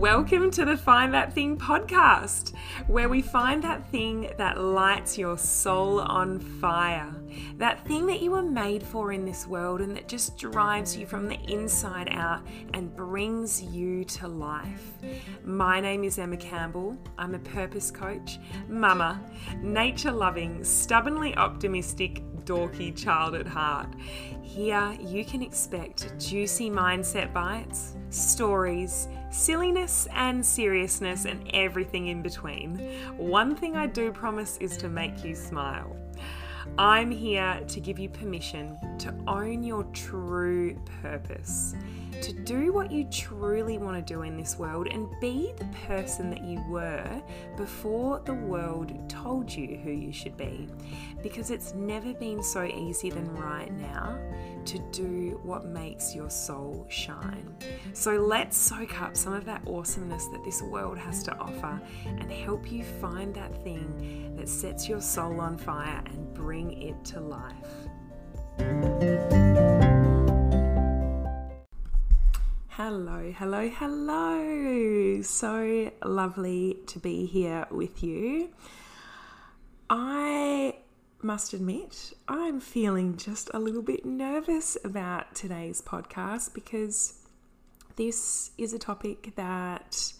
Welcome to the Find That Thing podcast, where we find that thing that lights your soul on fire. That thing that you were made for in this world and that just drives you from the inside out and brings you to life. My name is Emma Campbell. I'm a purpose coach, mama, nature loving, stubbornly optimistic, dorky child at heart. Here you can expect juicy mindset bites, stories, silliness and seriousness, and everything in between. One thing I do promise is to make you smile. I'm here to give you permission to own your true purpose, to do what you truly want to do in this world, and be the person that you were before the world told you who you should be. Because it's never been so easy than right now to do what makes your soul shine. So let's soak up some of that awesomeness that this world has to offer and help you find that thing that sets your soul on fire and bring it to life. Hello, hello, hello. So lovely to be here with you. I must admit, I'm feeling just a little bit nervous about today's podcast because this is a topic that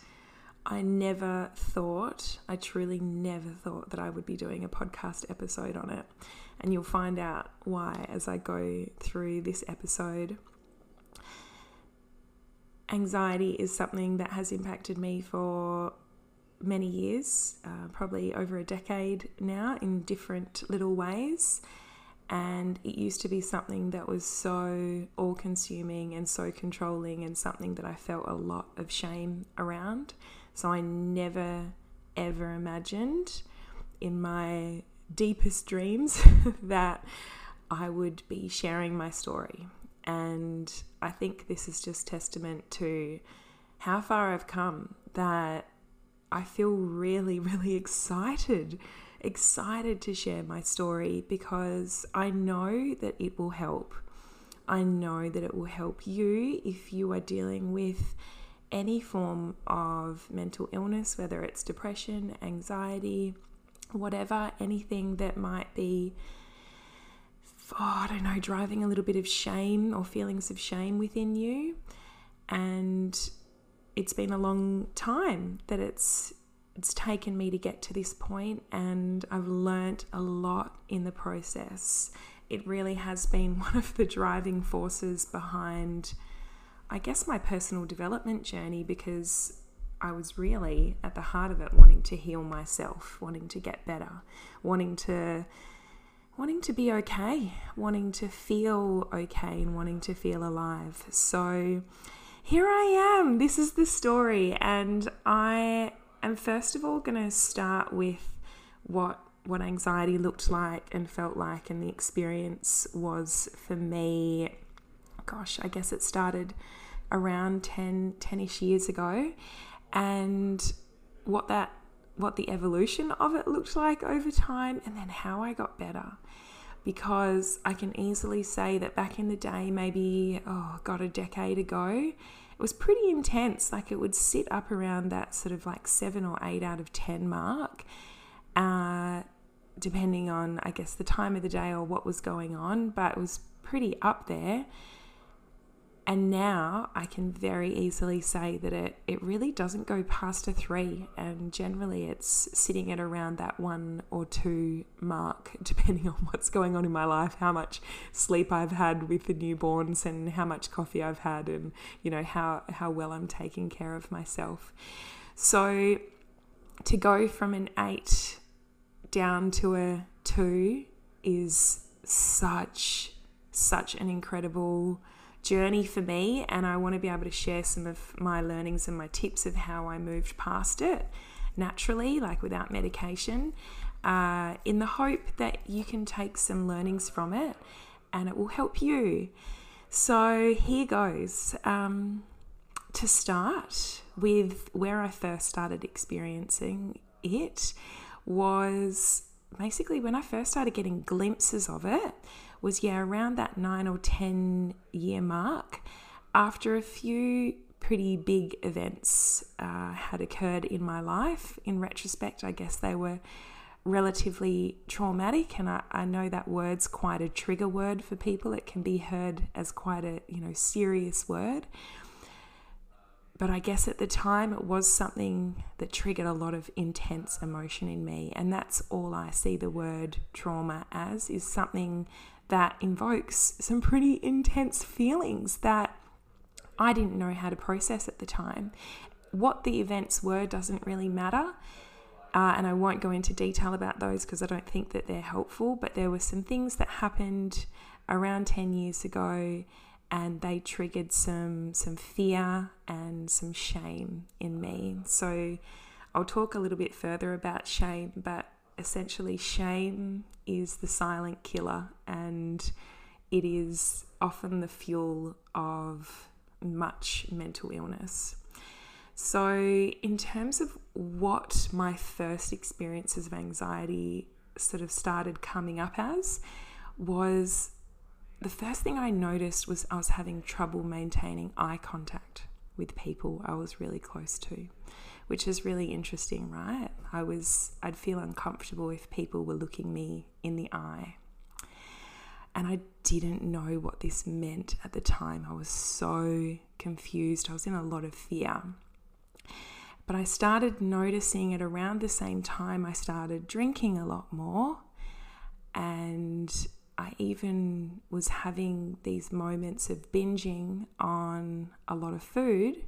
I never thought, I truly never thought that I would be doing a podcast episode on it. And you'll find out why as I go through this episode. Anxiety is something that has impacted me for many years, uh, probably over a decade now, in different little ways. And it used to be something that was so all consuming and so controlling, and something that I felt a lot of shame around. So I never, ever imagined in my deepest dreams that I would be sharing my story. And I think this is just testament to how far I've come that I feel really, really excited, excited to share my story because I know that it will help. I know that it will help you if you are dealing with any form of mental illness, whether it's depression, anxiety, whatever, anything that might be, oh, I don't know, driving a little bit of shame or feelings of shame within you. And it's been a long time that it's it's taken me to get to this point and I've learnt a lot in the process. It really has been one of the driving forces behind I guess my personal development journey because I was really at the heart of it wanting to heal myself, wanting to get better, wanting to wanting to be okay, wanting to feel okay and wanting to feel alive. So here I am. This is the story. And I am first of all going to start with what what anxiety looked like and felt like and the experience was for me gosh i guess it started around 10 10ish years ago and what that what the evolution of it looked like over time and then how i got better because I can easily say that back in the day, maybe, oh, God, a decade ago, it was pretty intense. Like it would sit up around that sort of like seven or eight out of 10 mark, uh, depending on, I guess, the time of the day or what was going on, but it was pretty up there. And now I can very easily say that it, it really doesn't go past a three. And generally it's sitting at around that one or two mark, depending on what's going on in my life, how much sleep I've had with the newborns and how much coffee I've had and, you know, how, how well I'm taking care of myself. So to go from an eight down to a two is such, such an incredible journey for me, and I want to be able to share some of my learnings and my tips of how I moved past it naturally, like without medication, uh, in the hope that you can take some learnings from it and it will help you. So, here goes. Um, to start with, where I first started experiencing it was basically when I first started getting glimpses of it was yeah around that 9 or 10 year mark after a few pretty big events uh, had occurred in my life. In retrospect, I guess they were relatively traumatic and I, I know that word's quite a trigger word for people it can be heard as quite a you know serious word but I guess at the time it was something that triggered a lot of intense emotion in me. And that's all I see the word trauma as is something that invokes some pretty intense feelings that I didn't know how to process at the time. What the events were doesn't really matter. Uh, and I won't go into detail about those because I don't think that they're helpful. But there were some things that happened around 10 years ago and they triggered some some fear and some shame in me. So I'll talk a little bit further about shame, but essentially shame is the silent killer and it is often the fuel of much mental illness. So, in terms of what my first experiences of anxiety sort of started coming up as, was the first thing I noticed was I was having trouble maintaining eye contact with people I was really close to, which is really interesting, right? I was I'd feel uncomfortable if people were looking me in the eye. And I didn't know what this meant at the time. I was so confused. I was in a lot of fear. But I started noticing it around the same time I started drinking a lot more and I even was having these moments of binging on a lot of food,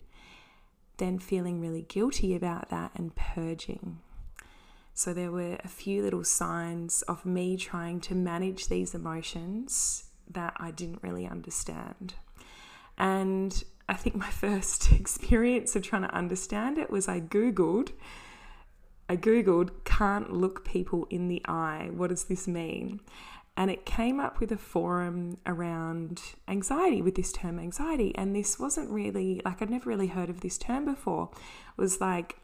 then feeling really guilty about that and purging. So there were a few little signs of me trying to manage these emotions that I didn't really understand. And I think my first experience of trying to understand it was I Googled. I Googled, can't look people in the eye. What does this mean? And it came up with a forum around anxiety with this term anxiety. And this wasn't really like I'd never really heard of this term before. It was like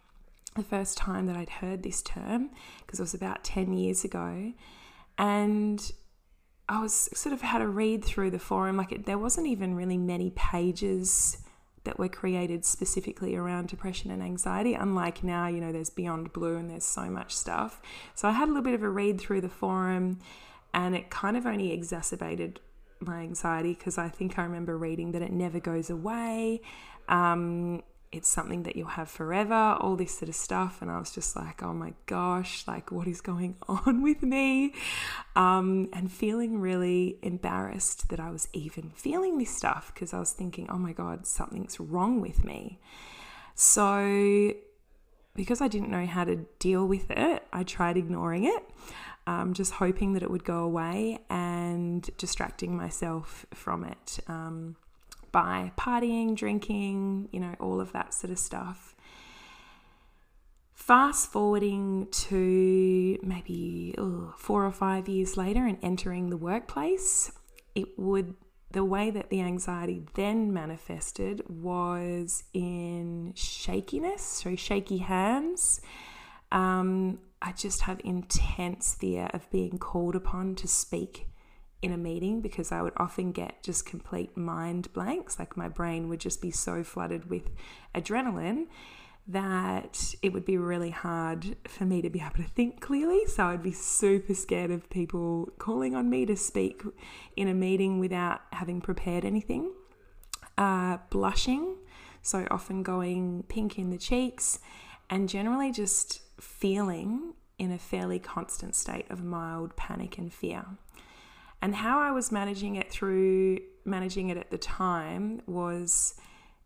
the first time that I'd heard this term because it was about 10 years ago. And I was sort of had to read through the forum. Like it, there wasn't even really many pages that were created specifically around depression and anxiety unlike now you know there's beyond blue and there's so much stuff. So I had a little bit of a read through the forum and it kind of only exacerbated my anxiety because I think I remember reading that it never goes away. Um, it's something that you'll have forever, all this sort of stuff. And I was just like, oh my gosh, like what is going on with me? Um, and feeling really embarrassed that I was even feeling this stuff because I was thinking, oh my God, something's wrong with me. So, because I didn't know how to deal with it, I tried ignoring it um, just hoping that it would go away and distracting myself from it um, by partying, drinking, you know, all of that sort of stuff. Fast forwarding to maybe four or five years later and entering the workplace, it would the way that the anxiety then manifested was in shakiness, so shaky hands. Um, I just have intense fear of being called upon to speak in a meeting because I would often get just complete mind blanks. Like my brain would just be so flooded with adrenaline that it would be really hard for me to be able to think clearly. So I'd be super scared of people calling on me to speak in a meeting without having prepared anything. Uh, blushing, so often going pink in the cheeks, and generally just feeling in a fairly constant state of mild panic and fear. And how I was managing it through managing it at the time was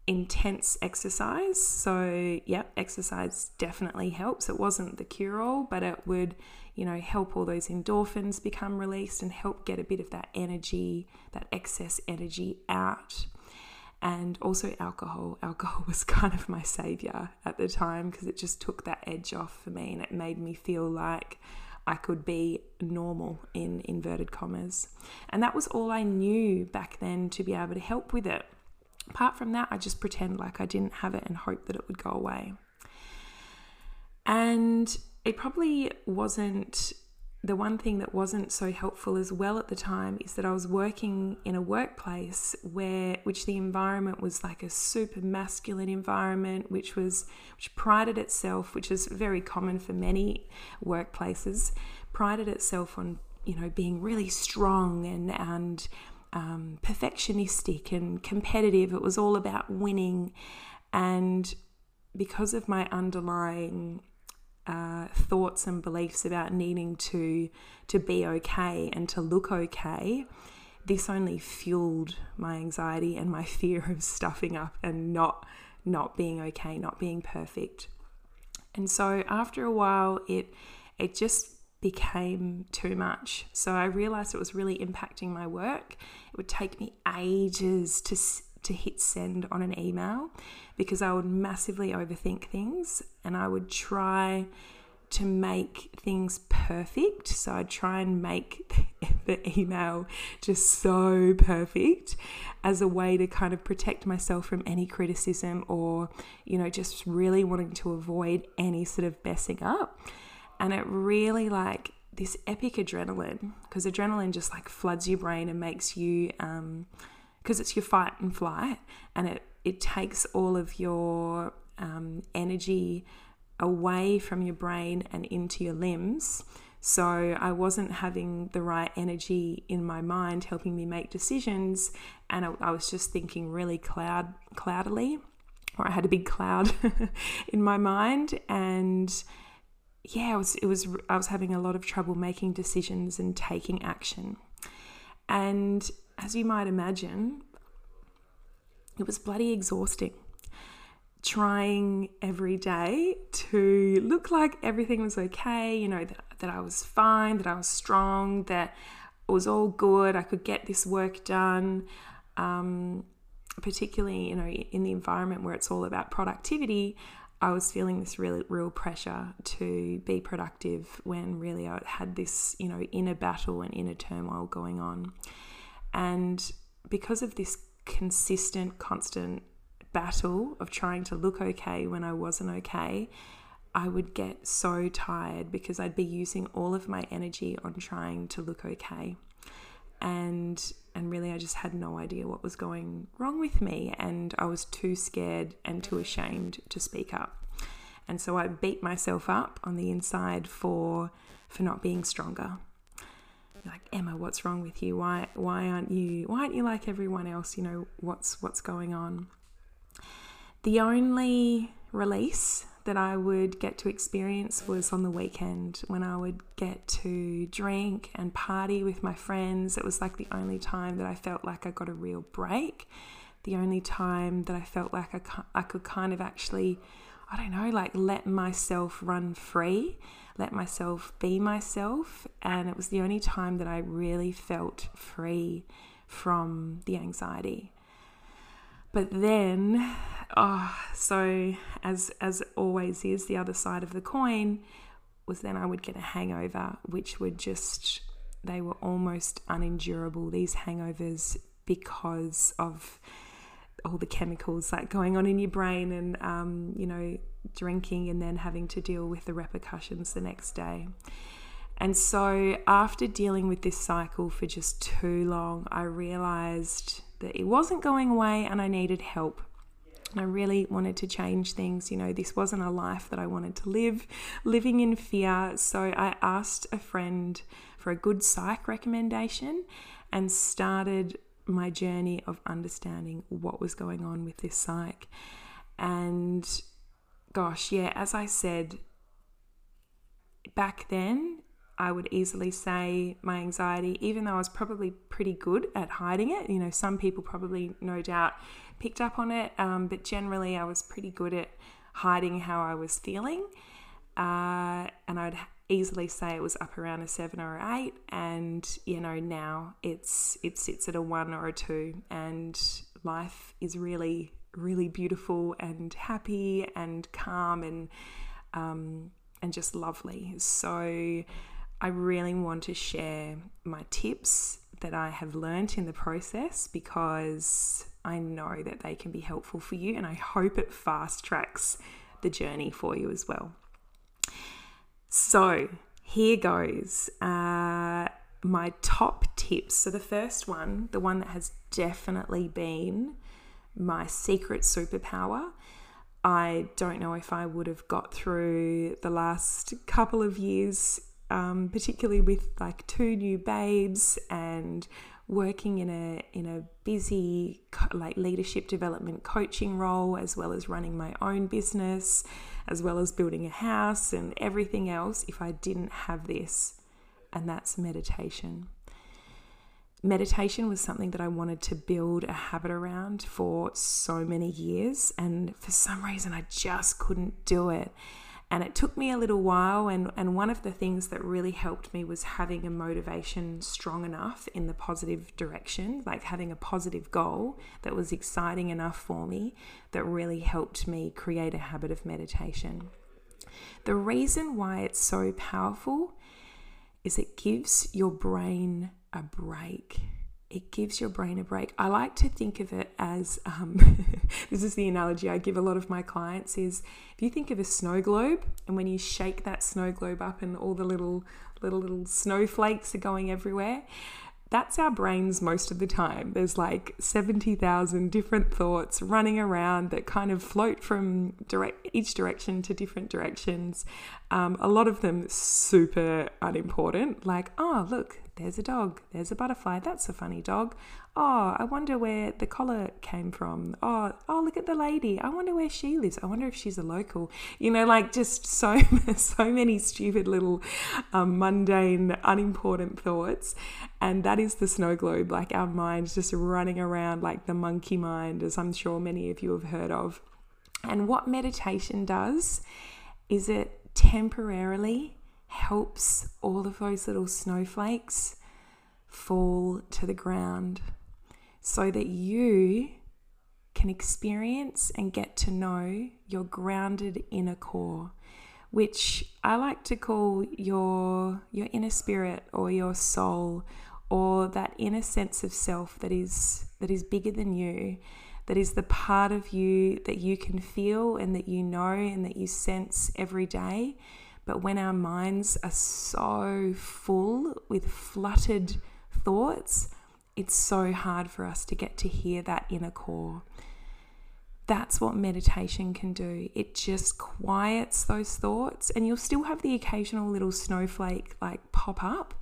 intense exercise. So, yep, exercise definitely helps. It wasn't the cure all, but it would, you know, help all those endorphins become released and help get a bit of that energy, that excess energy out and also alcohol. Alcohol was kind of my savior at the time because it just took that edge off for me and it made me feel like I could be normal in inverted commas. And that was all I knew back then to be able to help with it. Apart from that, I just pretend like I didn't have it and hope that it would go away. And it probably wasn't the one thing that wasn't so helpful as well at the time is that I was working in a workplace where which the environment was like a super masculine environment which was which prided itself which is very common for many workplaces prided itself on you know being really strong and and um, perfectionistic and competitive. It was all about winning. And because of my underlying uh, thoughts and beliefs about needing to to be okay and to look okay, this only fueled my anxiety and my fear of stuffing up and not not being okay, not being perfect. And so after a while, it it just became too much. So I realized it was really impacting my work. It would take me ages to to hit send on an email because I would massively overthink things and I would try to make things perfect. So I'd try and make the email just so perfect as a way to kind of protect myself from any criticism or, you know, just really wanting to avoid any sort of messing up. And it really like this epic adrenaline because adrenaline just like floods your brain and makes you um, because it's your fight and flight and it, it takes all of your um, energy away from your brain and into your limbs. So I wasn't having the right energy in my mind helping me make decisions, and I, I was just thinking really cloud cloudily, or I had a big cloud in my mind, and yeah, it was it was I was having a lot of trouble making decisions and taking action. And as you might imagine, it was bloody exhausting. Trying every day to look like everything was okay, you know, that, that I was fine, that I was strong, that it was all good, I could get this work done. Um, particularly, you know, in the environment where it's all about productivity, I was feeling this really real pressure to be productive when really I had this, you know, inner battle and inner turmoil going on. And because of this consistent, constant battle of trying to look okay when I wasn't okay, I would get so tired because I'd be using all of my energy on trying to look okay. And and really I just had no idea what was going wrong with me and I was too scared and too ashamed to speak up. And so I beat myself up on the inside for for not being stronger like Emma, what's wrong with you? Why why aren't you why aren't you like everyone else? You know what's what's going on. The only release that I would get to experience was on the weekend when I would get to drink and party with my friends. It was like the only time that I felt like I got a real break. The only time that I felt like I, I could kind of actually, I don't know, like let myself run free let myself be myself. And it was the only time that I really felt free from the anxiety. But then, oh, so as as always is, the other side of the coin was then I would get a hangover, which would just they were almost unendurable. These hangovers because of all the chemicals like going on in your brain and um, you know drinking and then having to deal with the repercussions the next day. And so, after dealing with this cycle for just too long, I realized that it wasn't going away and I needed help. And I really wanted to change things. You know, this wasn't a life that I wanted to live, living in fear. So, I asked a friend for a good psych recommendation and started my journey of understanding what was going on with this psych. And gosh, yeah, as I said, back then, I would easily say my anxiety, even though I was probably pretty good at hiding it. You know, some people probably, no doubt, picked up on it, um, but generally, I was pretty good at hiding how I was feeling. Uh, and I'd easily say it was up around a seven or eight, and you know now it's it sits at a one or a two, and life is really really beautiful and happy and calm and um, and just lovely. So I really want to share my tips that I have learnt in the process because I know that they can be helpful for you and I hope it fast tracks the journey for you as well. So, here goes. Uh, my top tips. So, the first one, the one that has definitely been my secret superpower. I don't know if I would have got through the last couple of years, um, particularly with like two new babes and working in a in a busy like leadership development coaching role as well as running my own business as well as building a house and everything else if I didn't have this and that's meditation meditation was something that I wanted to build a habit around for so many years, and for some reason, I just couldn't do it. And it took me a little while, and, and one of the things that really helped me was having a motivation strong enough in the positive direction, like having a positive goal that was exciting enough for me that really helped me create a habit of meditation. The reason why it's so powerful is it gives your brain a break. It gives your brain a break. I like to think of it as um, this is the analogy I give a lot of my clients is if you think of a snow globe and when you shake that snow globe up and all the little little little snowflakes are going everywhere, that's our brains most of the time. There's like 70,000 different thoughts running around that kind of float from direct each direction to different directions. Um, a lot of them super unimportant, like, oh, look, there's a dog, there's a butterfly, that's a funny dog. Oh, I wonder where the collar came from. Oh, oh, look at the lady. I wonder where she lives. I wonder if she's a local. You know, like just so so many stupid little um, mundane, unimportant thoughts, and that is the snow globe. Like our minds just running around like the monkey mind, as I'm sure many of you have heard of. And what meditation does is it temporarily helps all of those little snowflakes fall to the ground so that you can experience and get to know your grounded inner core which I like to call your your inner spirit or your soul or that inner sense of self that is that is bigger than you that is the part of you that you can feel and that you know and that you sense every day but when our minds are so full with fluttered thoughts, it's so hard for us to get to hear that inner core. That's what meditation can do. It just quiets those thoughts, and you'll still have the occasional little snowflake like pop up.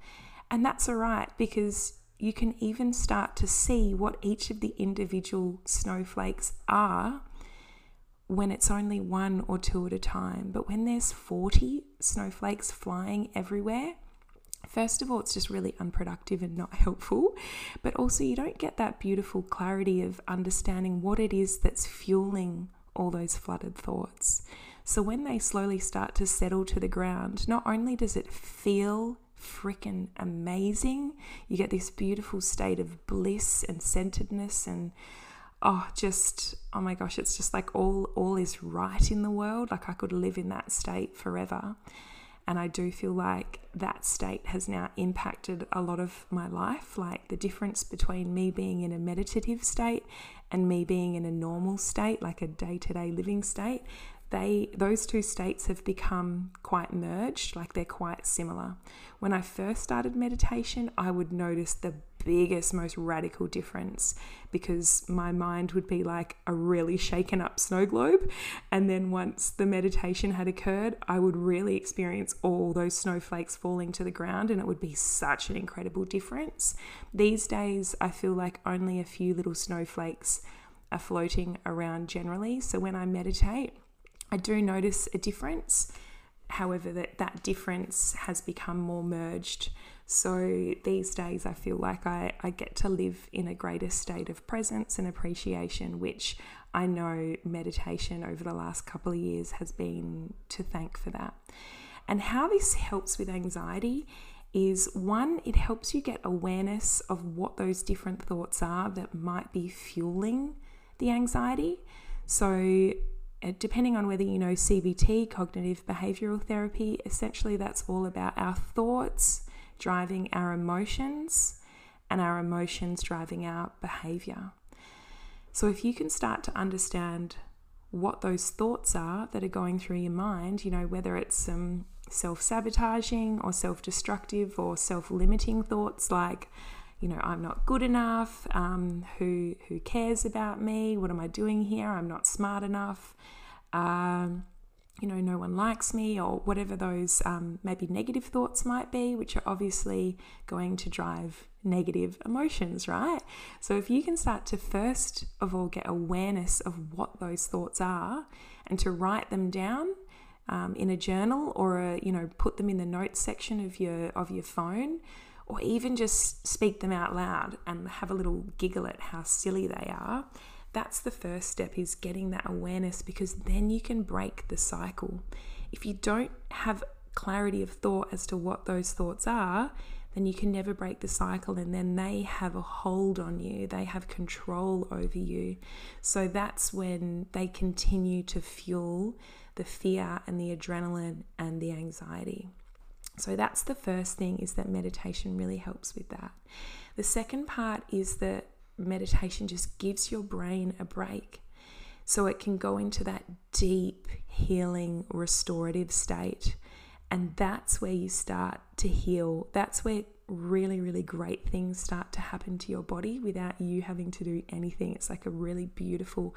And that's all right because you can even start to see what each of the individual snowflakes are when it's only one or two at a time. But when there's 40 snowflakes flying everywhere, First of all, it's just really unproductive and not helpful, but also you don't get that beautiful clarity of understanding what it is that's fueling all those flooded thoughts. So when they slowly start to settle to the ground, not only does it feel freaking amazing, you get this beautiful state of bliss and centeredness and oh just oh my gosh it's just like all all is right in the world. Like i could live in that state forever. And i do feel like that state has now impacted a lot of my life like the difference between me being in a meditative state and me being in a normal state like a day-to-day living state. They those two states have become quite merged like they're quite similar. When i first started meditation i would notice the biggest, most radical difference because my mind would be like a really shaken up snow globe. And then once the meditation had occurred, I would really experience all those snowflakes falling to the ground, and it would be such an incredible difference. These days, I feel like only a few little snowflakes are floating around generally. So when I meditate, I do notice a difference. However, that, that difference has become more merged so these days, I feel like I, I get to live in a greater state of presence and appreciation, which I know meditation over the last couple of years has been to thank for that. And how this helps with anxiety is one, it helps you get awareness of what those different thoughts are that might be fueling the anxiety. So, uh, depending on whether you know CBT, cognitive behavioral therapy, essentially that's all about our thoughts driving our emotions and our emotions driving our behavior. So, if you can start to understand what those thoughts are that are going through your mind, you know, whether it's some self sabotaging or self destructive or self limiting thoughts like, you know, I'm not good enough. Um, who who cares about me? What am I doing here? I'm not smart enough. Um, you know, no one likes me, or whatever those um, maybe negative thoughts might be, which are obviously going to drive negative emotions, right? So, if you can start to first of all get awareness of what those thoughts are and to write them down um, in a journal or a, you know put them in the notes section of your of your phone or even just speak them out loud and have a little giggle at how silly they are that's the first step is getting that awareness because then you can break the cycle if you don't have clarity of thought as to what those thoughts are then you can never break the cycle and then they have a hold on you they have control over you so that's when they continue to fuel the fear and the adrenaline and the anxiety. So that's the first thing is that meditation really helps with that. The second part is that meditation just gives your brain a break. So it can go into that deep healing restorative state. And that's where you start to heal. That's where really, really great things start to happen to your body without you having to do anything. It's like a really beautiful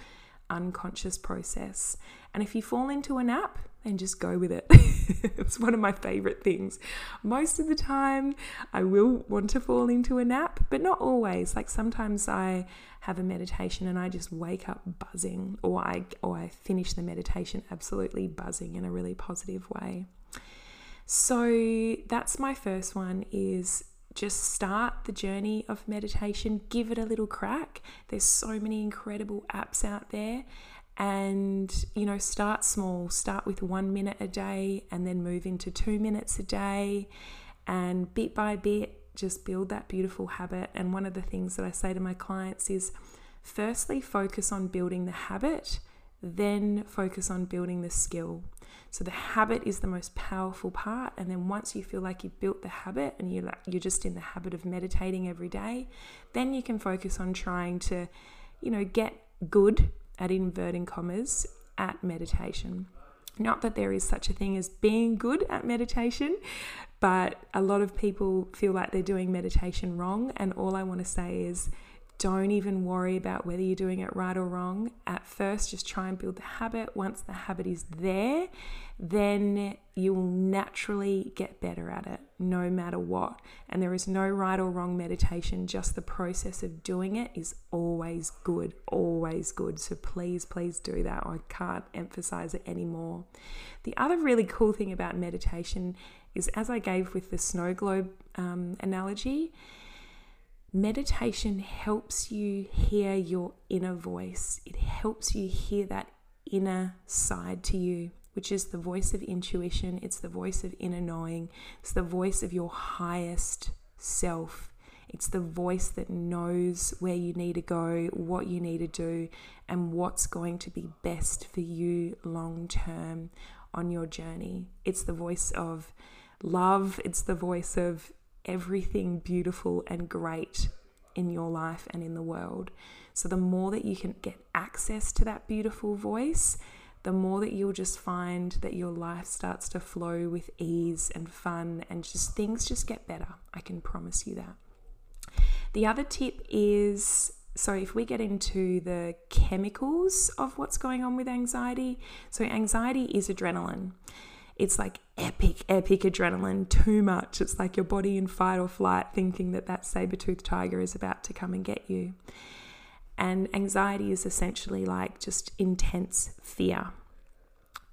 unconscious process. And if you fall into a nap, then just go with it. it's one of my favorite things. Most of the time, I will want to fall into a nap, but not always. Like sometimes I have a meditation and I just wake up buzzing, or I or I finish the meditation absolutely buzzing in a really positive way. So that's my first one is just start the journey of meditation, give it a little crack. There's so many incredible apps out there. And, you know, start small, start with one minute a day and then move into two minutes a day. And bit by bit, just build that beautiful habit. And one of the things that I say to my clients is firstly, focus on building the habit, then focus on building the skill. So the habit is the most powerful part, and then once you feel like you've built the habit and you're you're just in the habit of meditating every day, then you can focus on trying to, you know, get good at inverting commas at meditation. Not that there is such a thing as being good at meditation, but a lot of people feel like they're doing meditation wrong. And all I want to say is don't even worry about whether you're doing it right or wrong. At first, just try and build the habit. Once the habit is there, then you will naturally get better at it no matter what. And there is no right or wrong meditation, just the process of doing it is always good, always good. So please, please do that. I can't emphasize it anymore. The other really cool thing about meditation is, as I gave with the snow globe um, analogy, Meditation helps you hear your inner voice. It helps you hear that inner side to you, which is the voice of intuition. It's the voice of inner knowing. It's the voice of your highest self. It's the voice that knows where you need to go, what you need to do, and what's going to be best for you long term on your journey. It's the voice of love. It's the voice of everything beautiful and great in your life and in the world. So, the more that you can get access to that beautiful voice, the more that you'll just find that your life starts to flow with ease and fun and just things just get better. I can promise you that. The other tip is so if we get into the chemicals of what's going on with anxiety, so anxiety is adrenaline it's like epic, epic adrenaline, too much. It's like your body in fight or flight, thinking that that saber toothed tiger is about to come and get you. And anxiety is essentially like just intense fear.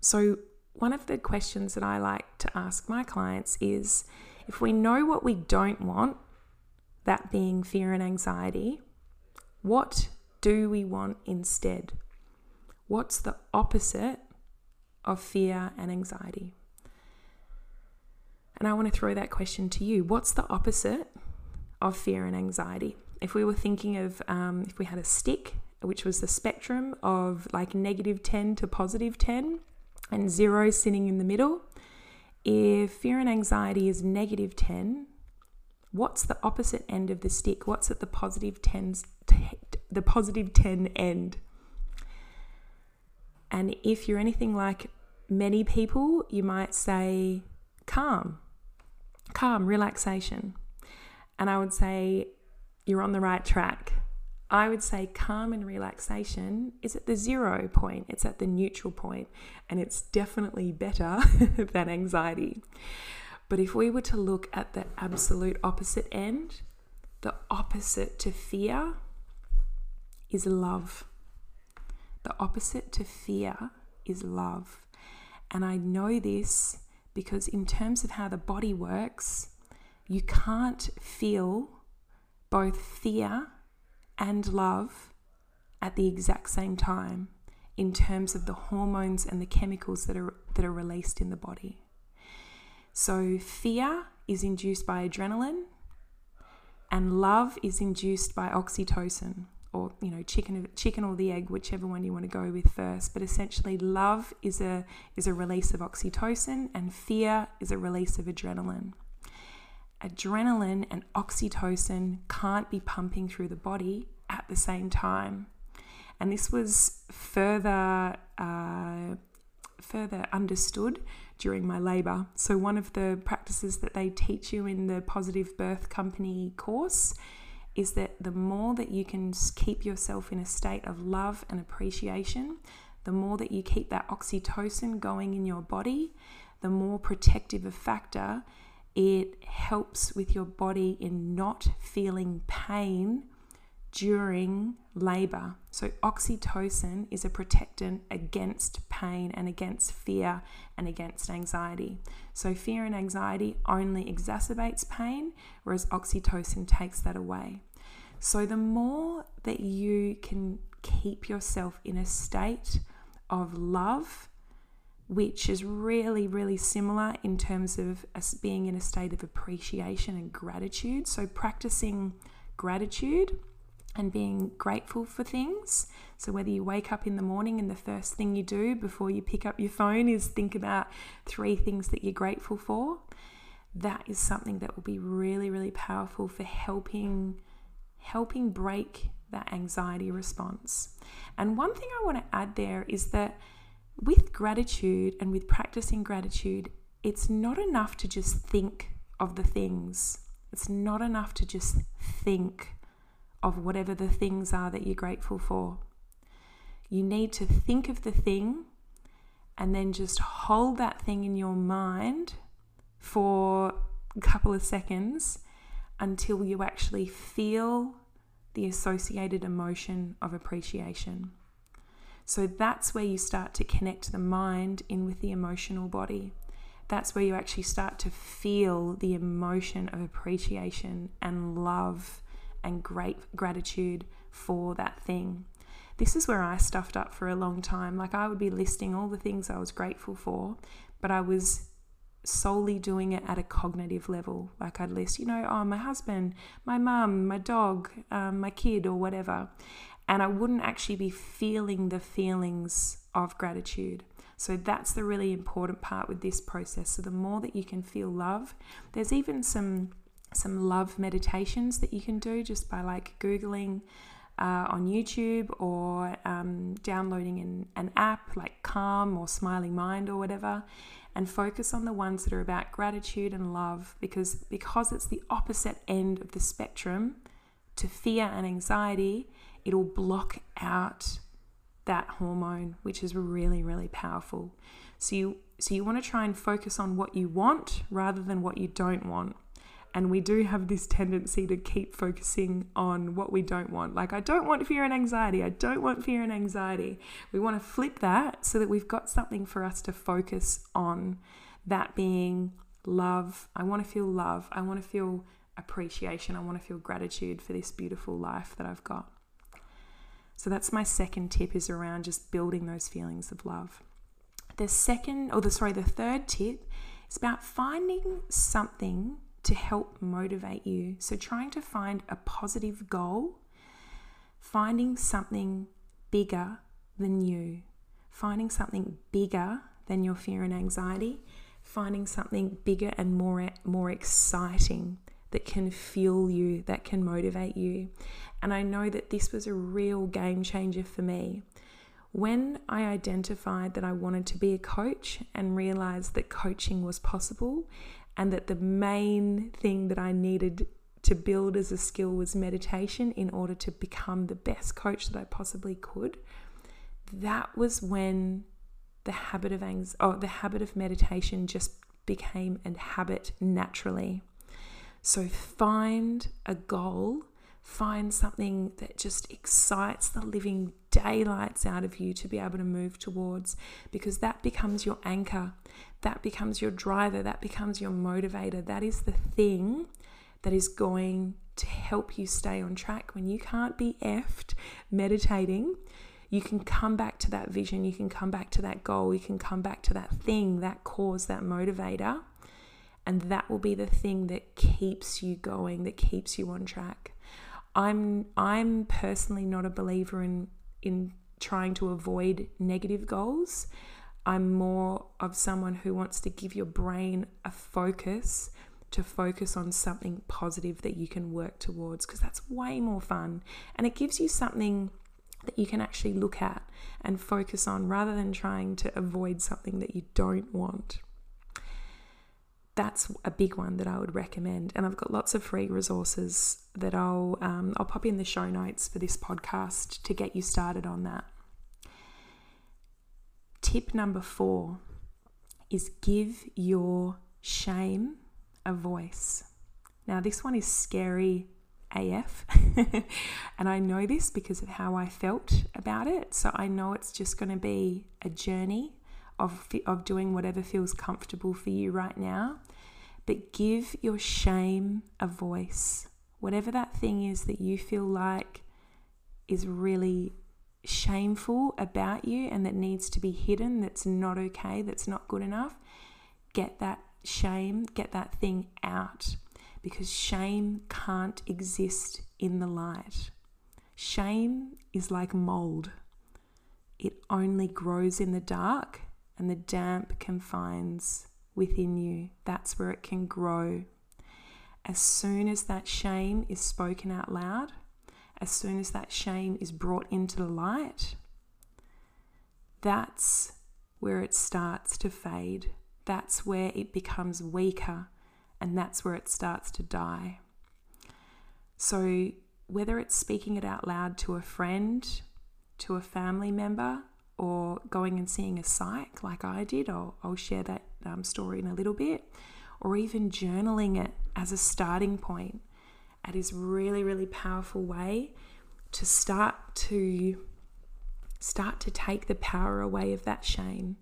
So, one of the questions that I like to ask my clients is if we know what we don't want, that being fear and anxiety, what do we want instead? What's the opposite of fear and anxiety? And I want to throw that question to you. What's the opposite of fear and anxiety? If we were thinking of, um, if we had a stick, which was the spectrum of like negative 10 to positive 10, and zero sitting in the middle, if fear and anxiety is negative 10, what's the opposite end of the stick? What's at the positive 10s, the positive 10 end? And if you're anything like many people, you might say calm, calm, relaxation. And I would say, you're on the right track. I would say calm and relaxation is at the zero point, it's at the neutral point, and it's definitely better than anxiety. But if we were to look at the absolute opposite end, the opposite to fear is love. The opposite to fear is love. And I know this because, in terms of how the body works, you can't feel both fear and love at the exact same time in terms of the hormones and the chemicals that are that are released in the body. So fear is induced by adrenaline and love is induced by oxytocin or you know chicken chicken or the egg whichever one you want to go with first but essentially love is a is a release of oxytocin and fear is a release of adrenaline adrenaline and oxytocin can't be pumping through the body at the same time. And this was further uh, further understood during my labor. So one of the practices that they teach you in the Positive Birth Company course is that the more that you can keep yourself in a state of love and appreciation, the more that you keep that oxytocin going in your body, the more protective a factor it helps with your body in not feeling pain during labor. So, oxytocin is a protectant against pain and against fear and against anxiety. So, fear and anxiety only exacerbates pain, whereas oxytocin takes that away. So, the more that you can keep yourself in a state of love which is really, really similar in terms of us being in a state of appreciation and gratitude. So, practicing gratitude and being grateful for things. So, whether you wake up in the morning and the first thing you do before you pick up your phone is think about three things that you're grateful for, that is something that will be really, really powerful for helping helping break that anxiety response. And one thing I want to add there is that with gratitude and with practicing gratitude, it's not enough to just think of the things. It's not enough to just think of whatever the things are that you're grateful for. You need to think of the thing and then just hold that thing in your mind for a couple of seconds until you actually feel the associated emotion of appreciation. So that's where you start to connect the mind in with the emotional body. That's where you actually start to feel the emotion of appreciation and love and great gratitude for that thing. This is where I stuffed up for a long time. Like I would be listing all the things I was grateful for, but I was solely doing it at a cognitive level. Like I'd list, you know, oh, my husband, my mum, my dog, um, my kid, or whatever and I wouldn't actually be feeling the feelings of gratitude. So that's the really important part with this process. So the more that you can feel love, there's even some some love meditations that you can do just by like googling uh, on YouTube or um, downloading an, an app like Calm or Smiling Mind or whatever, and focus on the ones that are about gratitude and love because because it's the opposite end of the spectrum to fear and anxiety it'll block out that hormone, which is really, really powerful. So you so you want to try and focus on what you want rather than what you don't want. And we do have this tendency to keep focusing on what we don't want. Like, I don't want fear and anxiety. I don't want fear and anxiety. We want to flip that so that we've got something for us to focus on. That being love. I want to feel love. I want to feel appreciation. I want to feel gratitude for this beautiful life that I've got. So that's my second tip is around just building those feelings of love. The second, or the sorry, the third tip is about finding something to help motivate you. So trying to find a positive goal, finding something bigger than you, finding something bigger than your fear and anxiety, finding something bigger and more more exciting that can fuel you, that can motivate you. And I know that this was a real game changer for me. When I identified that I wanted to be a coach and realized that coaching was possible and that the main thing that I needed to build as a skill was meditation in order to become the best coach that I possibly could, that was when the habit of anxiety, oh, the habit of meditation just became a habit naturally. So find a goal, find something that just excites the living daylights out of you to be able to move towards because that becomes your anchor, that becomes your driver, that becomes your motivator. That is the thing that is going to help you stay on track when you can't be effed meditating you can come back to that vision, you can come back to that goal, you can come back to that thing, that cause, that motivator. And that will be the thing that keeps you going, that keeps you on track. I'm I'm personally not a believer in in trying to avoid negative goals. I'm more of someone who wants to give your brain a focus to focus on something positive that you can work towards because that's way more fun and it gives you something that you can actually look at and focus on rather than trying to avoid something that you don't want. That's a big one that I would recommend, and I've got lots of free resources that I'll um, I'll pop in the show notes for this podcast to get you started on that. Tip number four is give your shame a voice. Now, this one is scary AF. and I know this because of how I felt about it. So I know it's just going to be a journey of, of doing whatever feels comfortable for you right now. But give your shame a voice. Whatever that thing is that you feel like is really shameful about you and that needs to be hidden, that's not okay, that's not good enough, get that shame, get that thing out because shame can't exist in the light. Shame is like mold, it only grows in the dark, and the damp confines within you. That's where it can grow. As soon as that shame is spoken out loud, as soon as that shame is brought into the light, that's where it starts to fade. That's where it becomes weaker and that's where it starts to die. So, whether it's speaking it out loud to a friend, to a family member, or going and seeing a psych like I did, I'll, I'll share that um, story in a little bit, or even journaling it as a starting point. It is really, really powerful way to start to start to take the power away of that shame.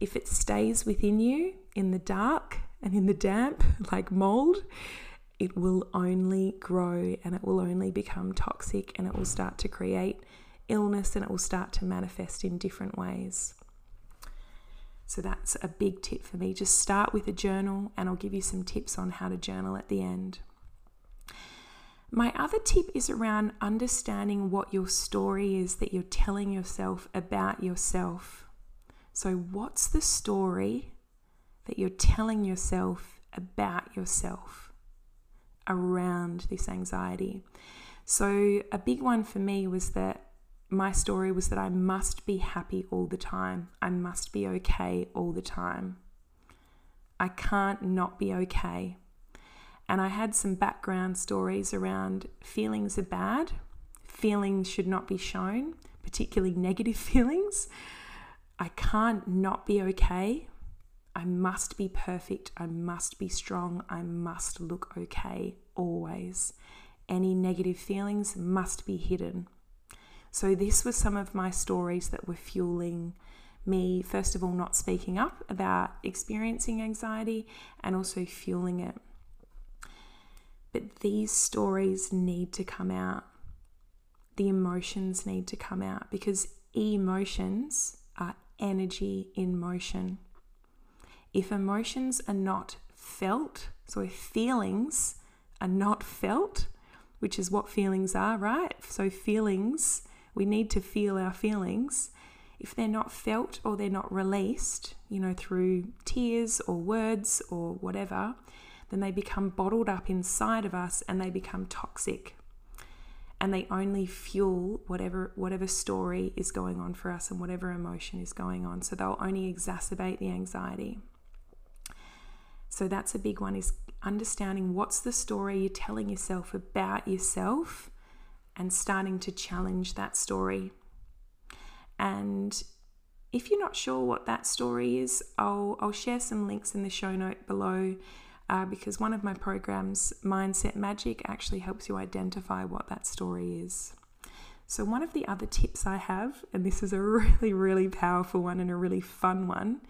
If it stays within you in the dark, and in the damp, like mold, it will only grow and it will only become toxic and it will start to create illness and it will start to manifest in different ways. So that's a big tip for me. Just start with a journal and I'll give you some tips on how to journal at the end. My other tip is around understanding what your story is that you're telling yourself about yourself. So, what's the story that you're telling yourself about yourself around this anxiety. So, a big one for me was that my story was that I must be happy all the time. I must be okay all the time. I can't not be okay. And I had some background stories around feelings are bad, feelings should not be shown, particularly negative feelings. I can't not be okay. I must be perfect. I must be strong. I must look okay always. Any negative feelings must be hidden. So, this was some of my stories that were fueling me, first of all, not speaking up about experiencing anxiety and also fueling it. But these stories need to come out. The emotions need to come out because emotions are energy in motion. If emotions are not felt, so if feelings are not felt, which is what feelings are, right? So, feelings, we need to feel our feelings. If they're not felt or they're not released, you know, through tears or words or whatever, then they become bottled up inside of us and they become toxic. and they only fuel whatever whatever story is going on for us and whatever emotion is going on so they'll only exacerbate the anxiety so that's a big one is understanding what's the story you're telling yourself about yourself and starting to challenge that story and if you're not sure what that story is i'll, I'll share some links in the show note below uh, because one of my programs, Mindset Magic, actually helps you identify what that story is. So, one of the other tips I have, and this is a really, really powerful one and a really fun one,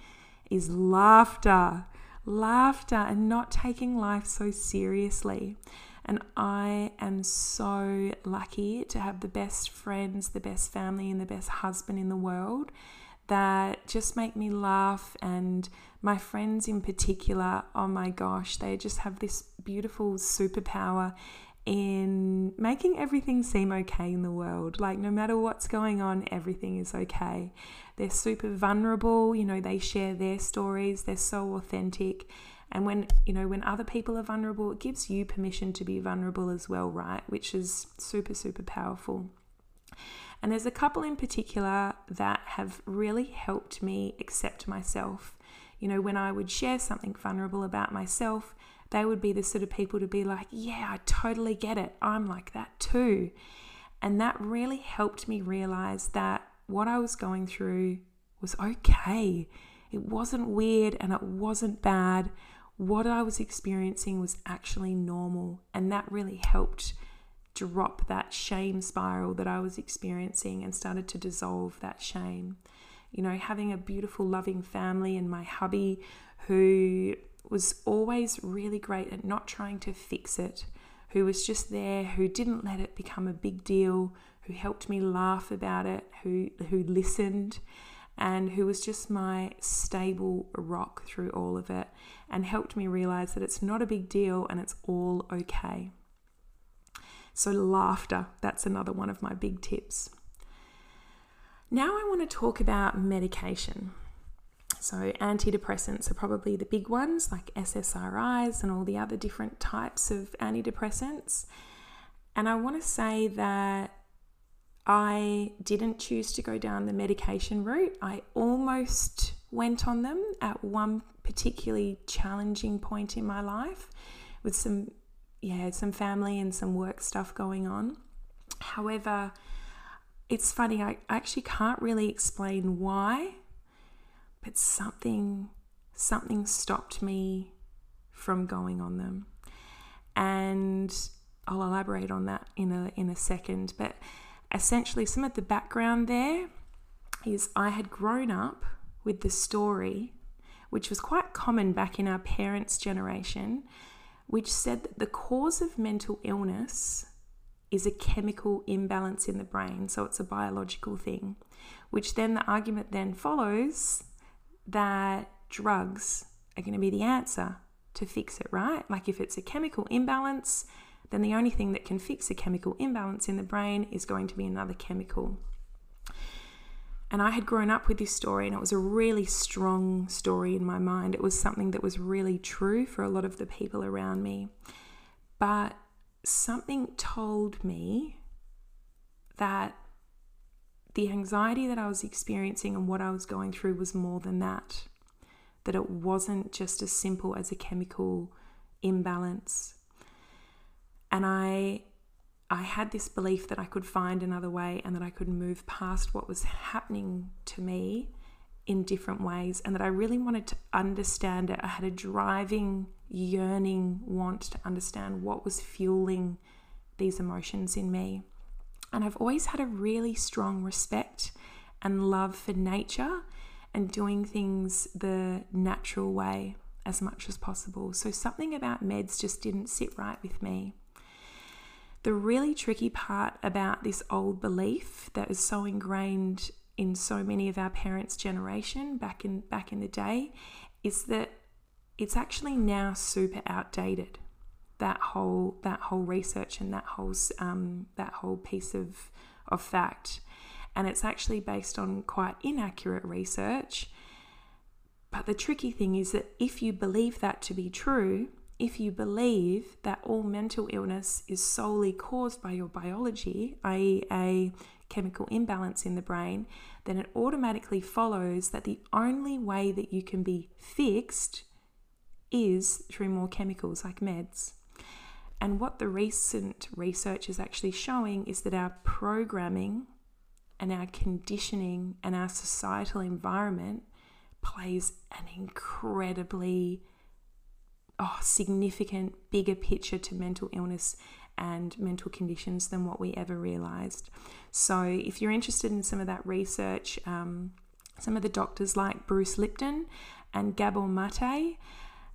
is laughter. Laughter and not taking life so seriously. And I am so lucky to have the best friends, the best family, and the best husband in the world that just make me laugh. And my friends, in particular, oh my gosh, they just have this beautiful superpower in making everything seem okay in the world. Like, no matter what's going on, everything is okay. They're super vulnerable, you know, they share their stories, they're so authentic. And when, you know, when other people are vulnerable, it gives you permission to be vulnerable as well, right? Which is super, super powerful. And there's a couple in particular that have really helped me accept myself. You know, when I would share something vulnerable about myself, they would be the sort of people to be like, Yeah, I totally get it. I'm like that too. And that really helped me realize that what I was going through was okay. It wasn't weird and it wasn't bad. What I was experiencing was actually normal. And that really helped drop that shame spiral that I was experiencing and started to dissolve that shame. You know, having a beautiful, loving family and my hubby who was always really great at not trying to fix it, who was just there, who didn't let it become a big deal, who helped me laugh about it, who who listened and who was just my stable rock through all of it and helped me realize that it's not a big deal and it's all okay. So, laughter, that's another one of my big tips. Now, I want to talk about medication. So, antidepressants are probably the big ones, like SSRIs and all the other different types of antidepressants. And I want to say that I didn't choose to go down the medication route. I almost went on them at one particularly challenging point in my life with some yeah, some family and some work stuff going on. However, it's funny, I actually can't really explain why, but something something stopped me from going on them. And I'll elaborate on that in a in a second, but essentially some of the background there is I had grown up with the story which was quite common back in our parents' generation which said that the cause of mental illness is a chemical imbalance in the brain, so it's a biological thing, which then the argument then follows that drugs are going to be the answer to fix it, right? Like if it's a chemical imbalance, then the only thing that can fix a chemical imbalance in the brain is going to be another chemical. And I had grown up with this story, and it was a really strong story in my mind. It was something that was really true for a lot of the people around me. But something told me that the anxiety that I was experiencing and what I was going through was more than that. That it wasn't just as simple as a chemical imbalance. And I I had this belief that I could find another way and that I could move past what was happening to me in different ways and that I really wanted to understand it. I had a driving, yearning want to understand what was fueling these emotions in me. And I've always had a really strong respect and love for nature and doing things the natural way as much as possible. So something about meds just didn't sit right with me. The really tricky part about this old belief that is so ingrained in so many of our parents' generation back in back in the day is that it's actually now super outdated. That whole that whole research and that whole um, that whole piece of of fact, and it's actually based on quite inaccurate research. But the tricky thing is that if you believe that to be true, if you believe that all mental illness is solely caused by your biology, i.e., a chemical imbalance in the brain, then it automatically follows that the only way that you can be fixed is through more chemicals like meds. And what the recent research is actually showing is that our programming and our conditioning and our societal environment plays an incredibly oh, significant, bigger picture to mental illness and mental conditions than what we ever realized. So, if you're interested in some of that research, um, some of the doctors like Bruce Lipton and Gabor Mate,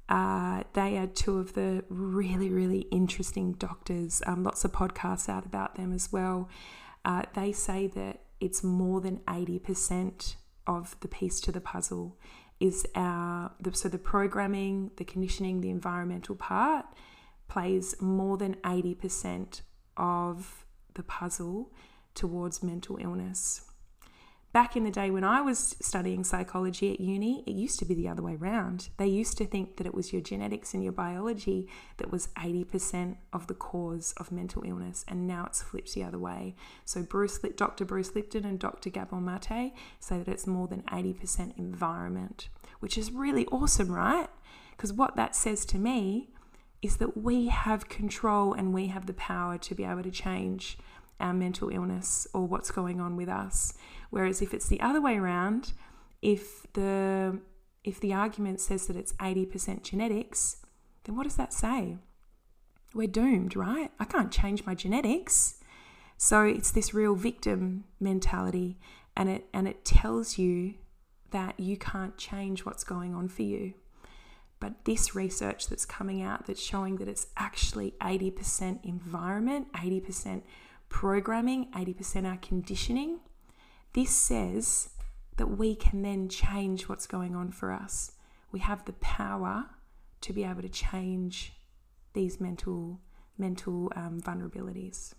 uh, they are two of the really, really interesting doctors. Um, lots of podcasts out about them as well. Uh, they say that it's more than 80% of the piece to the puzzle is our the, so the programming the conditioning the environmental part plays more than 80% of the puzzle towards mental illness back in the day when I was studying psychology at uni, it used to be the other way around. They used to think that it was your genetics and your biology that was 80% of the cause of mental illness, and now it's flipped the other way. So Bruce, Dr. Bruce Lipton and Dr. Gabor Mate say that it's more than 80% environment, which is really awesome, right? Because what that says to me is that we have control and we have the power to be able to change our mental illness or what's going on with us. Whereas if it's the other way around, if the if the argument says that it's 80% genetics, then what does that say? We're doomed, right? I can't change my genetics. So it's this real victim mentality and it and it tells you that you can't change what's going on for you. But this research that's coming out that's showing that it's actually 80% environment, 80% programming, 80% our conditioning. This says that we can then change what's going on for us. We have the power to be able to change these mental mental um, vulnerabilities.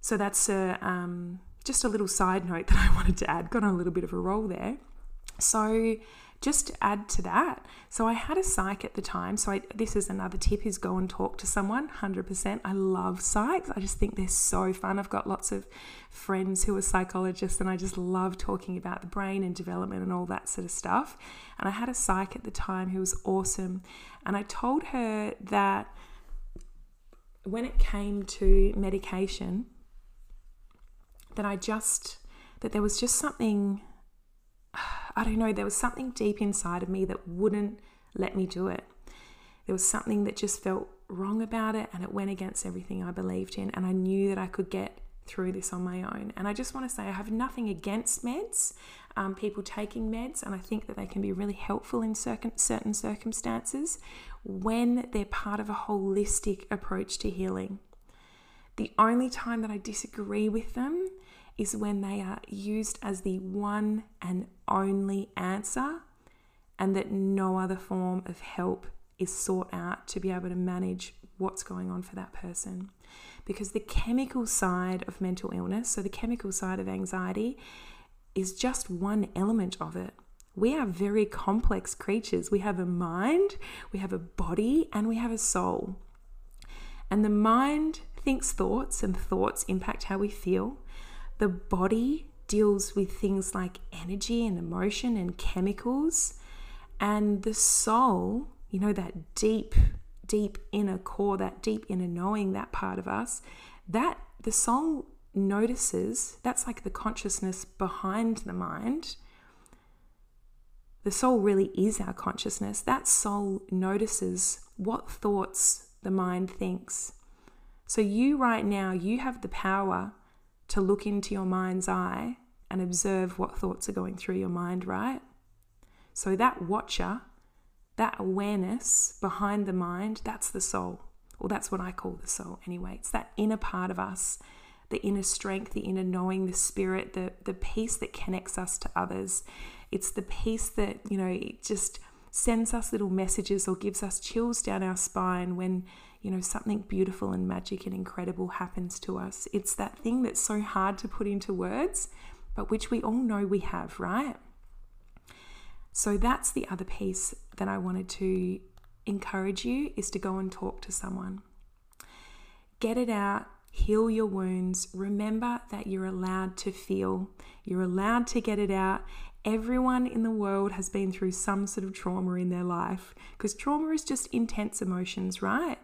So that's a, um, just a little side note that I wanted to add. Got on a little bit of a roll there. So just add to that, so I had a psych at the time. So I, this is another tip: is go and talk to someone. Hundred percent. I love psychs. I just think they're so fun. I've got lots of friends who are psychologists, and I just love talking about the brain and development and all that sort of stuff. And I had a psych at the time who was awesome, and I told her that when it came to medication, that I just that there was just something I don't know, there was something deep inside of me that wouldn't let me do it. There was something that just felt wrong about it and it went against everything I believed in. And I knew that I could get through this on my own. And I just want to say I have nothing against meds, um, people taking meds, and I think that they can be really helpful in certain circumstances when they're part of a holistic approach to healing. The only time that I disagree with them is when they are used as the one and only answer, and that no other form of help is sought out to be able to manage what's going on for that person. Because the chemical side of mental illness, so the chemical side of anxiety, is just one element of it. We are very complex creatures. We have a mind, we have a body, and we have a soul. And the mind thinks thoughts, and thoughts impact how we feel. The body deals with things like energy and emotion and chemicals. And the soul, you know, that deep, deep inner core, that deep inner knowing, that part of us, that the soul notices, that's like the consciousness behind the mind. The soul really is our consciousness. That soul notices what thoughts the mind thinks. So, you right now, you have the power to look into your mind's eye and observe what thoughts are going through your mind, right? So that watcher, that awareness behind the mind, that's the soul. Or that's what I call the soul anyway. It's that inner part of us, the inner strength, the inner knowing, the spirit, the, the peace that connects us to others. It's the peace that, you know, it just sends us little messages or gives us chills down our spine when you know, something beautiful and magic and incredible happens to us. It's that thing that's so hard to put into words, but which we all know we have, right? So that's the other piece that I wanted to encourage you is to go and talk to someone. Get it out, heal your wounds. Remember that you're allowed to feel, you're allowed to get it out. Everyone in the world has been through some sort of trauma in their life because trauma is just intense emotions, right?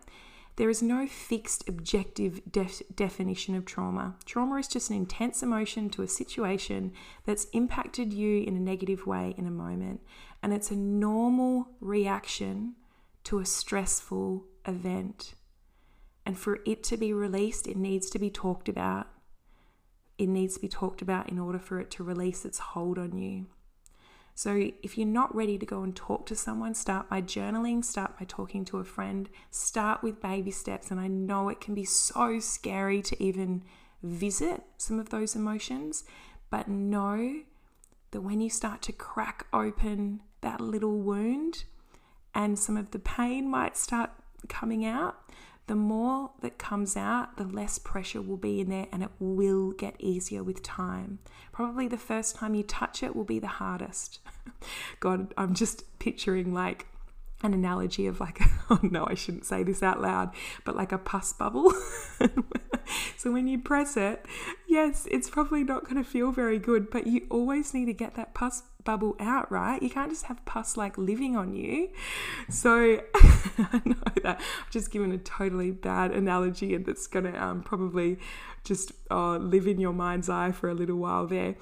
There is no fixed objective def- definition of trauma. Trauma is just an intense emotion to a situation that's impacted you in a negative way in a moment. And it's a normal reaction to a stressful event. And for it to be released, it needs to be talked about. It needs to be talked about in order for it to release its hold on you. So, if you're not ready to go and talk to someone, start by journaling, start by talking to a friend, start with baby steps. And I know it can be so scary to even visit some of those emotions, but know that when you start to crack open that little wound and some of the pain might start coming out, the more that comes out, the less pressure will be in there and it will get easier with time. Probably the first time you touch it will be the hardest. God, I'm just picturing like an analogy of like, oh no, I shouldn't say this out loud, but like a pus bubble. so when you press it, yes, it's probably not going to feel very good, but you always need to get that pus bubble out, right? You can't just have pus like living on you. So I know that I've just given a totally bad analogy and that's going to um, probably just uh, live in your mind's eye for a little while there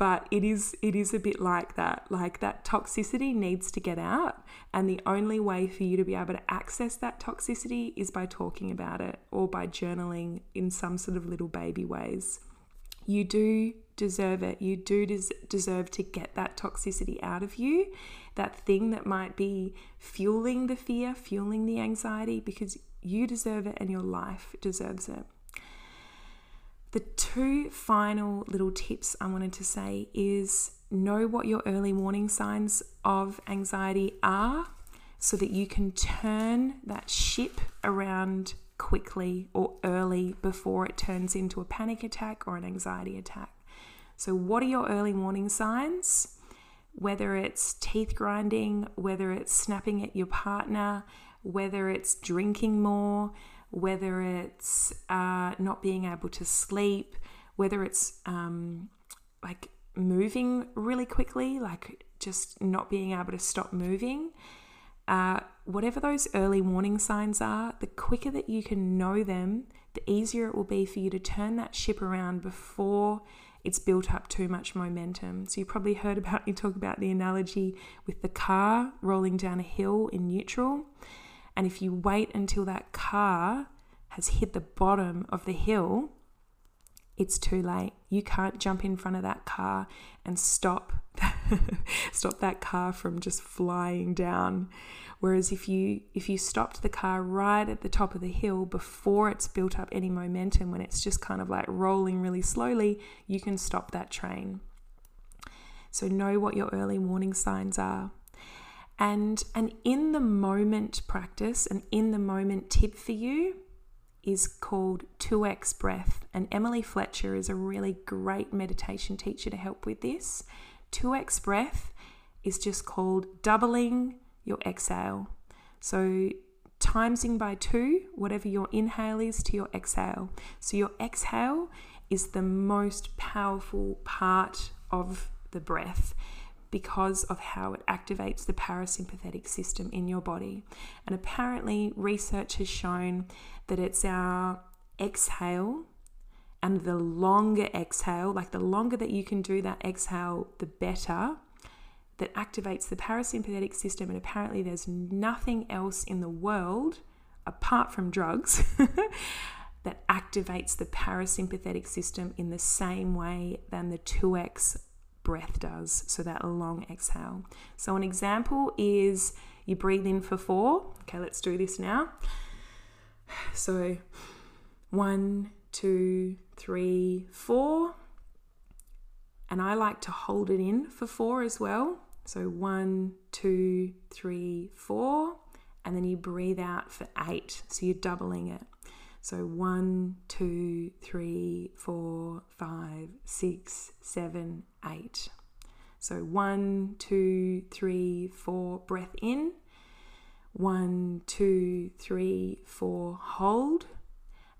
but it is it is a bit like that. Like that toxicity needs to get out and the only way for you to be able to access that toxicity is by talking about it or by journaling in some sort of little baby ways. You do deserve it. You do des- deserve to get that toxicity out of you. That thing that might be fueling the fear fueling the anxiety because you deserve it and your life deserves it the two final little tips I wanted to say is know what your early warning signs of anxiety are so that you can turn that ship around quickly or early before it turns into a panic attack or an anxiety attack. So, what are your early warning signs? Whether it's teeth grinding, whether it's snapping at your partner, whether it's drinking more, whether it's uh, not being able to sleep, whether it's um, like moving really quickly, like just not being able to stop moving. Uh, whatever those early warning signs are, the quicker that you can know them, the easier it will be for you to turn that ship around before it's built up too much momentum. So, you probably heard about me talk about the analogy with the car rolling down a hill in neutral. And if you wait until that car has hit the bottom of the hill, it's too late. You can't jump in front of that car and stop stop that car from just flying down. Whereas if you if you stopped the car right at the top of the hill before it's built up any momentum when it's just kind of like rolling really slowly, you can stop that train. So know what your early warning signs are. And an in the moment practice, an in the moment tip for you is called 2x breath. And Emily Fletcher is a really great meditation teacher to help with this. 2x breath is just called doubling your exhale. So timesing by two, whatever your inhale is to your exhale. So your exhale is the most powerful part of the breath because of how it activates the parasympathetic system in your body. And apparently, research has shown that it's our exhale and the longer exhale, like the longer that you can do that exhale, the better, that activates the parasympathetic system. And apparently, there's nothing else in the world apart from drugs. that activates the parasympathetic system in the same way than the 2x breath does. So that long exhale. So, an example is you breathe in for four. Okay, let's do this now. So, one, two, three, four. And I like to hold it in for four as well. So, one, two, three, four. And then you breathe out for eight. So, you're doubling it. So one, two, three, four, five, six, seven, eight. So one, two, three, four, breath in. one, two, three, four, hold,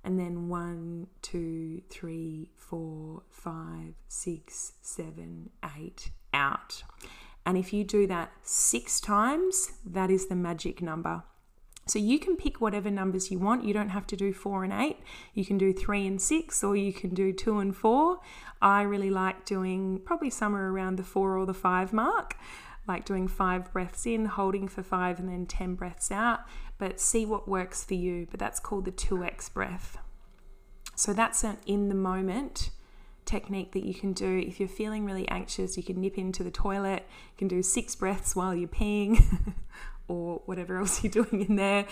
and then one, two, three, four, five, six, seven, eight, out. And if you do that six times, that is the magic number. So you can pick whatever numbers you want. You don't have to do four and eight. You can do three and six, or you can do two and four. I really like doing probably somewhere around the four or the five mark, like doing five breaths in, holding for five, and then 10 breaths out. But see what works for you. But that's called the 2x breath. So that's an in the moment technique that you can do if you're feeling really anxious you can nip into the toilet you can do six breaths while you're peeing or whatever else you're doing in there.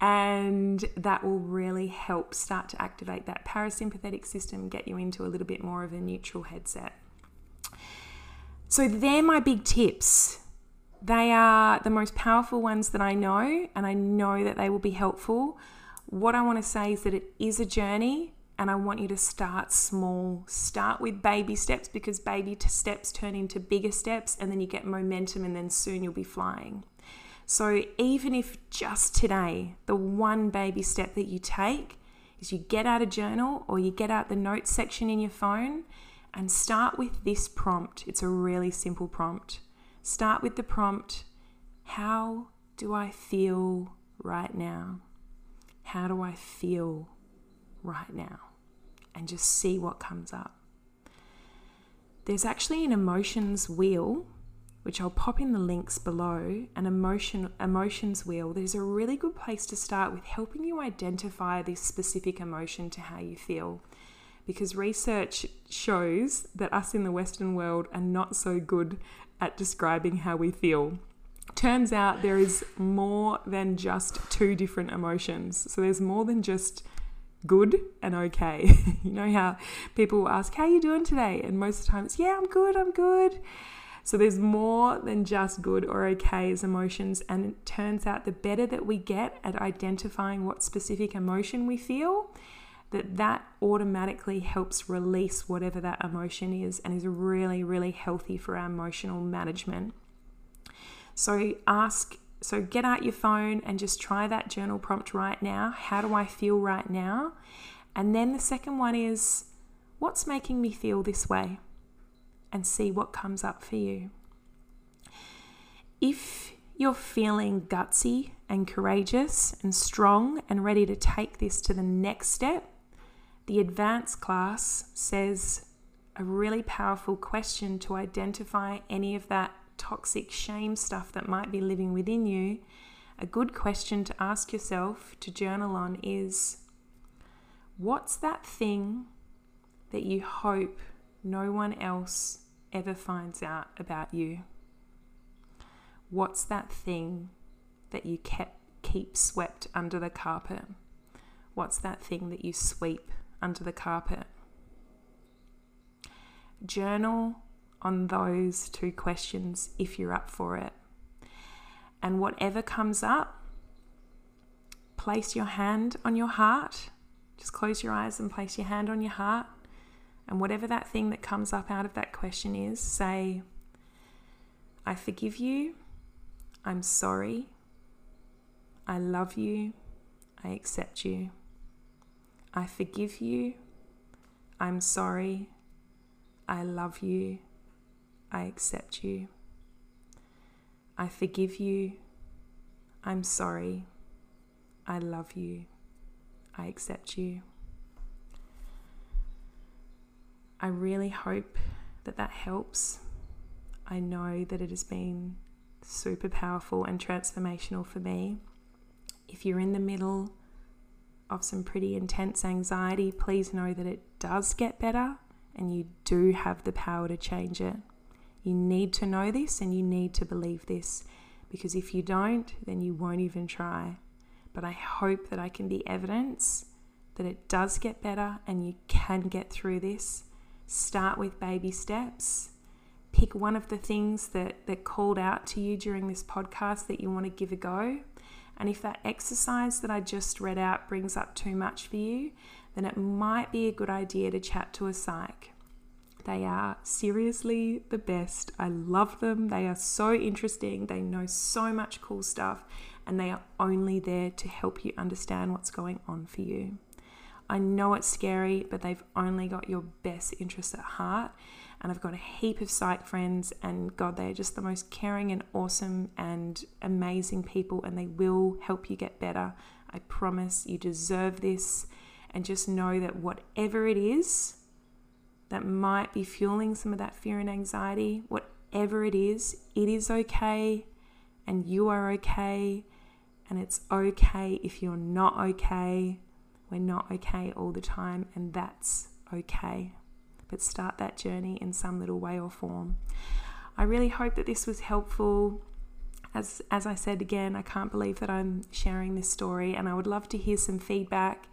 And that will really help start to activate that parasympathetic system, get you into a little bit more of a neutral headset. So, they're my big tips. They are the most powerful ones that I know, and I know that they will be helpful. What I want to say is that it is a journey, and I want you to start small. Start with baby steps because baby steps turn into bigger steps, and then you get momentum, and then soon you'll be flying. So, even if just today, the one baby step that you take is you get out a journal or you get out the notes section in your phone and start with this prompt. It's a really simple prompt. Start with the prompt How do I feel right now? How do I feel right now? And just see what comes up. There's actually an emotions wheel which I'll pop in the links below, an emotion emotions wheel, there's a really good place to start with helping you identify this specific emotion to how you feel. Because research shows that us in the Western world are not so good at describing how we feel. Turns out there is more than just two different emotions. So there's more than just good and okay. you know how people ask, How you doing today? And most of the time it's, Yeah, I'm good, I'm good. So there's more than just good or okay as emotions. And it turns out the better that we get at identifying what specific emotion we feel, that that automatically helps release whatever that emotion is and is really, really healthy for our emotional management. So ask, so get out your phone and just try that journal prompt right now. How do I feel right now? And then the second one is, what's making me feel this way? And see what comes up for you. If you're feeling gutsy and courageous and strong and ready to take this to the next step, the advanced class says a really powerful question to identify any of that toxic shame stuff that might be living within you. A good question to ask yourself to journal on is what's that thing that you hope no one else ever finds out about you? What's that thing that you kept keep swept under the carpet? What's that thing that you sweep under the carpet? Journal on those two questions if you're up for it. And whatever comes up, place your hand on your heart. Just close your eyes and place your hand on your heart and whatever that thing that comes up out of that question is, say, I forgive you. I'm sorry. I love you. I accept you. I forgive you. I'm sorry. I love you. I accept you. I forgive you. I'm sorry. I love you. I accept you. I really hope that that helps. I know that it has been super powerful and transformational for me. If you're in the middle of some pretty intense anxiety, please know that it does get better and you do have the power to change it. You need to know this and you need to believe this because if you don't, then you won't even try. But I hope that I can be evidence that it does get better and you can get through this Start with baby steps. Pick one of the things that, that called out to you during this podcast that you want to give a go. And if that exercise that I just read out brings up too much for you, then it might be a good idea to chat to a psych. They are seriously the best. I love them. They are so interesting. They know so much cool stuff and they are only there to help you understand what's going on for you. I know it's scary, but they've only got your best interests at heart. And I've got a heap of psych friends, and God, they are just the most caring and awesome and amazing people, and they will help you get better. I promise you deserve this. And just know that whatever it is that might be fueling some of that fear and anxiety, whatever it is, it is okay, and you are okay. And it's okay if you're not okay we're not okay all the time, and that's okay. But start that journey in some little way or form. I really hope that this was helpful. As, as I said again, I can't believe that I'm sharing this story, and I would love to hear some feedback.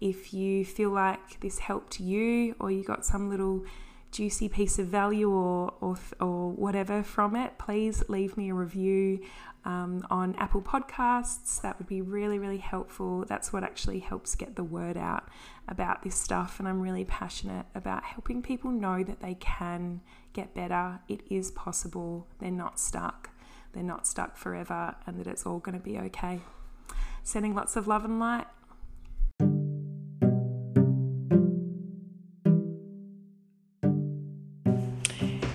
If you feel like this helped you, or you got some little juicy piece of value or, or, or whatever from it, please leave me a review um, on Apple Podcasts. That would be really, really helpful. That's what actually helps get the word out about this stuff. And I'm really passionate about helping people know that they can get better. It is possible. They're not stuck. They're not stuck forever, and that it's all going to be okay. Sending lots of love and light.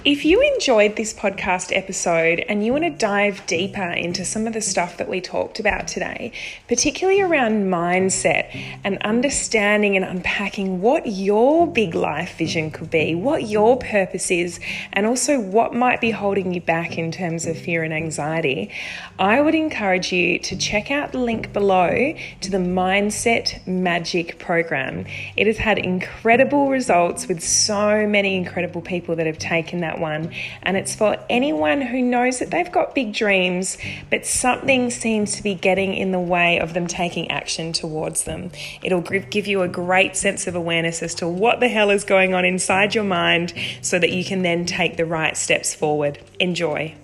If you enjoyed this podcast episode and you want to dive deeper into some of the stuff that we talked about today, particularly around mindset and understanding and unpacking what your big life vision could be, what your purpose is, and also what might be holding you back in terms of fear and anxiety, I would encourage you to check out the link below to the Mindset Magic program. It has had incredible results with so many incredible people that have taken that one. And it's for anyone who knows that they've got big dreams, but something seems to be getting in the way of them taking action towards them. It'll give you a great sense of awareness as to what the hell is going on inside your mind so that you can then take the right steps forward. Enjoy.